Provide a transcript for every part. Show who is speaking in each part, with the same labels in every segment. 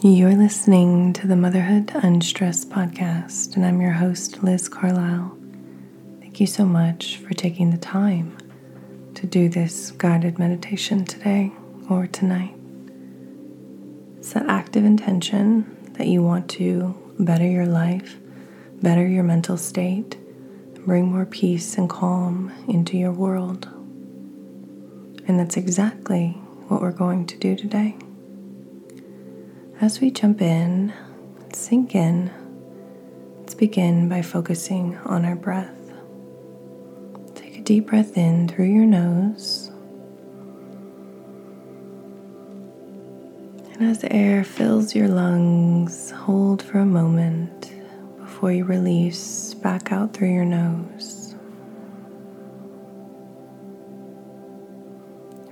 Speaker 1: You're listening to the Motherhood Unstressed podcast, and I'm your host, Liz Carlisle. Thank you so much for taking the time to do this guided meditation today or tonight. Set active intention that you want to better your life, better your mental state, bring more peace and calm into your world. And that's exactly what we're going to do today. As we jump in, sink in, let's begin by focusing on our breath. Take a deep breath in through your nose. And as the air fills your lungs, hold for a moment before you release back out through your nose.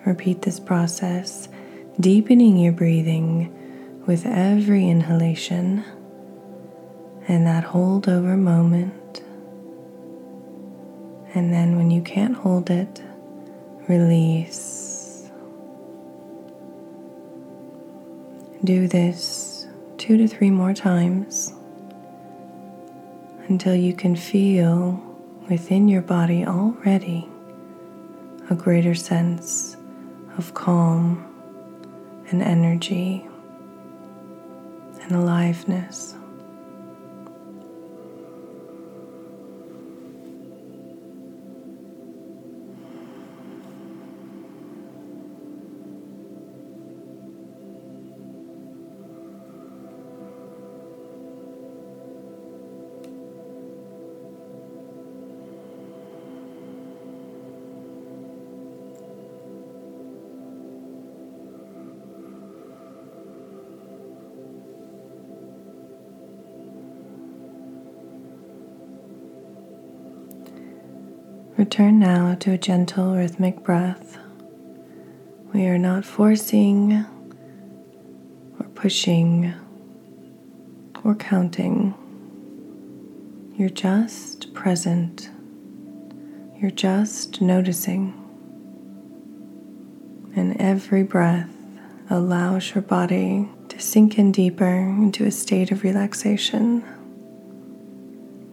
Speaker 1: Repeat this process, deepening your breathing with every inhalation and that hold over moment. And then when you can't hold it, release. Do this two to three more times until you can feel within your body already a greater sense of calm and energy and aliveness. Return now to a gentle rhythmic breath. We are not forcing or pushing or counting. You're just present. You're just noticing. And every breath allows your body to sink in deeper into a state of relaxation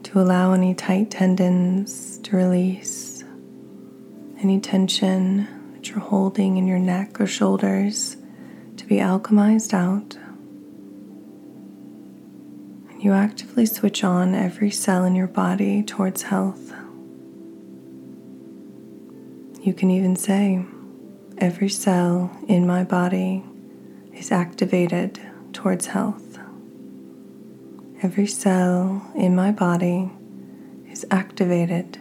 Speaker 1: to allow any tight tendons to release, any tension that you're holding in your neck or shoulders to be alchemized out. And you actively switch on every cell in your body towards health. You can even say, every cell in my body is activated towards health. Every cell in my body is activated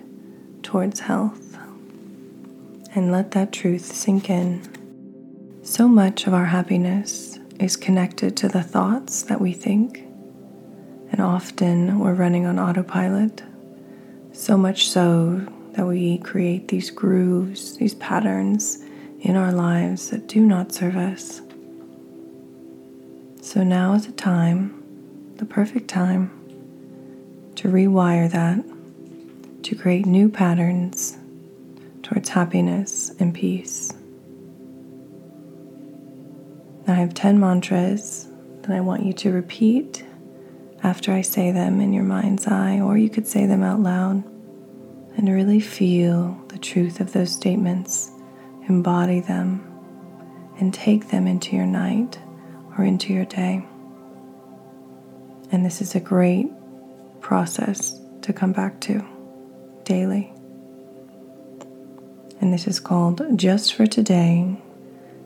Speaker 1: towards health. And let that truth sink in. So much of our happiness is connected to the thoughts that we think, and often we're running on autopilot. So much so that we create these grooves, these patterns in our lives that do not serve us. So now is a time the perfect time to rewire that, to create new patterns towards happiness and peace. I have 10 mantras that I want you to repeat after I say them in your mind's eye, or you could say them out loud and really feel the truth of those statements, embody them, and take them into your night or into your day. And this is a great process to come back to daily. And this is called Just for Today.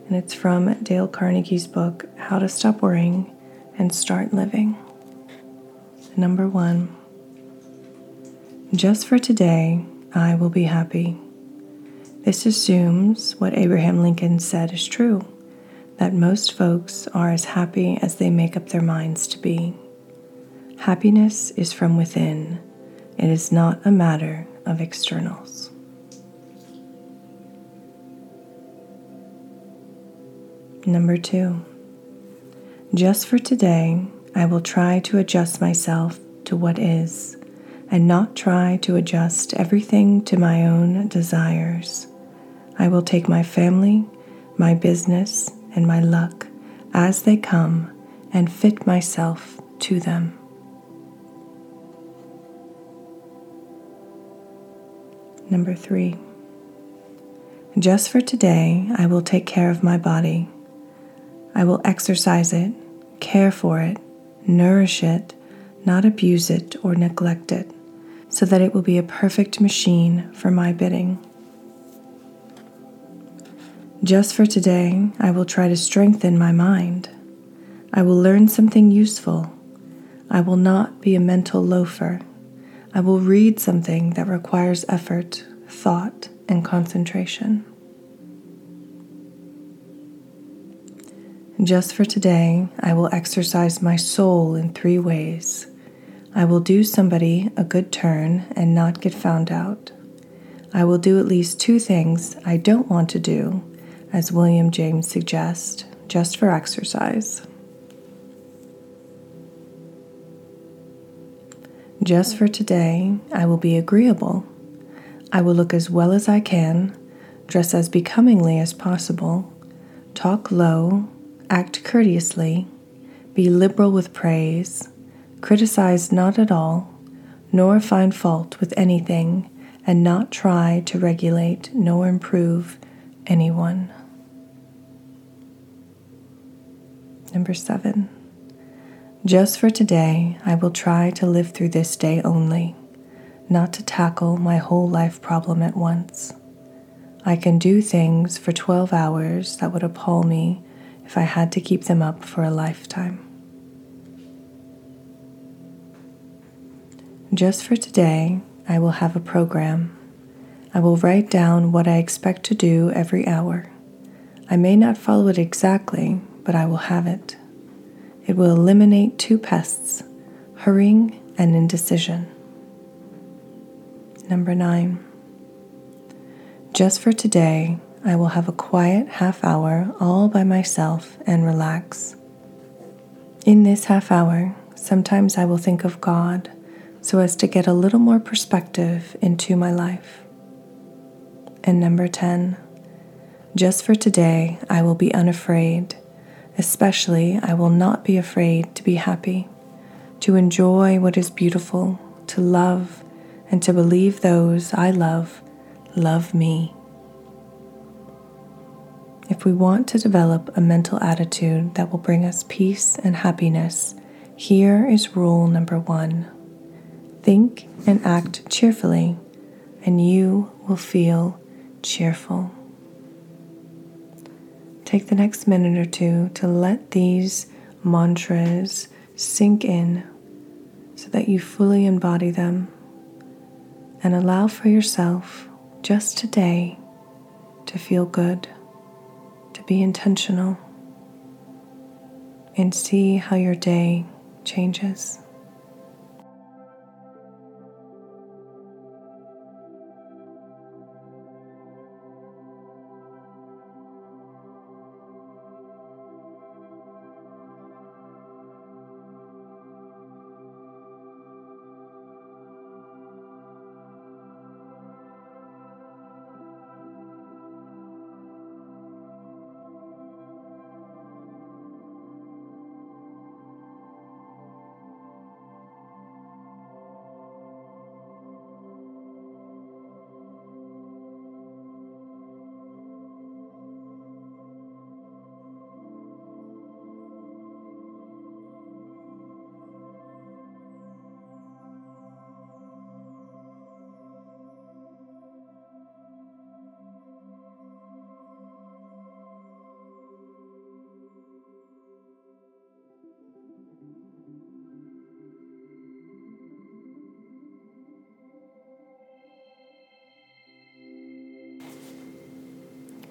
Speaker 1: And it's from Dale Carnegie's book, How to Stop Worrying and Start Living. Number one, just for today, I will be happy. This assumes what Abraham Lincoln said is true that most folks are as happy as they make up their minds to be. Happiness is from within, it is not a matter of externals. Number two, just for today, I will try to adjust myself to what is and not try to adjust everything to my own desires. I will take my family, my business, and my luck as they come and fit myself to them. Number three, just for today, I will take care of my body. I will exercise it, care for it, nourish it, not abuse it or neglect it, so that it will be a perfect machine for my bidding. Just for today, I will try to strengthen my mind. I will learn something useful. I will not be a mental loafer. I will read something that requires effort, thought, and concentration. Just for today, I will exercise my soul in three ways. I will do somebody a good turn and not get found out. I will do at least two things I don't want to do as William James suggests, just for exercise. Just for today, I will be agreeable. I will look as well as I can, dress as becomingly as possible, talk low, act courteously, be liberal with praise, criticize not at all, nor find fault with anything, and not try to regulate nor improve anyone. Number seven. Just for today, I will try to live through this day only, not to tackle my whole life problem at once. I can do things for 12 hours that would appall me if I had to keep them up for a lifetime. Just for today, I will have a program. I will write down what I expect to do every hour. I may not follow it exactly, but I will have it. It will eliminate two pests hurrying and indecision. Number nine. Just for today, I will have a quiet half hour all by myself and relax. In this half hour, sometimes I will think of God so as to get a little more perspective into my life. And number 10, just for today, I will be unafraid Especially, I will not be afraid to be happy, to enjoy what is beautiful, to love, and to believe those I love love me. If we want to develop a mental attitude that will bring us peace and happiness, here is rule number one think and act cheerfully, and you will feel cheerful. Take the next minute or two to let these mantras sink in so that you fully embody them and allow for yourself just today to feel good, to be intentional, and see how your day changes.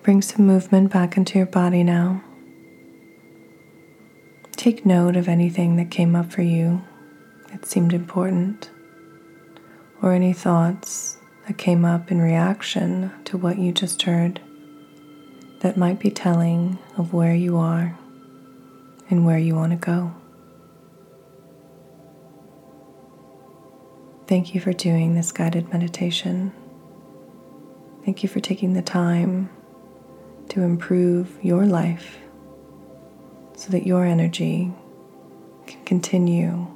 Speaker 1: Bring some movement back into your body now. take note of anything that came up for you that seemed important, or any thoughts that came up in reaction to what you just heard that might be telling of where you are and where you want to go. Thank you for doing this guided meditation. Thank you for taking the time to improve your life so that your energy can continue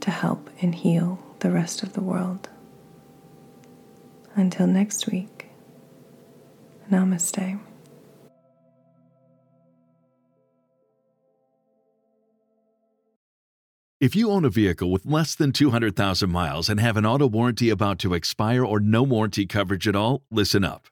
Speaker 1: to help and heal the rest of the world. Until next week, namaste.
Speaker 2: If you own a vehicle with less than 200,000 miles and have an auto warranty about to expire or no warranty coverage at all, listen up.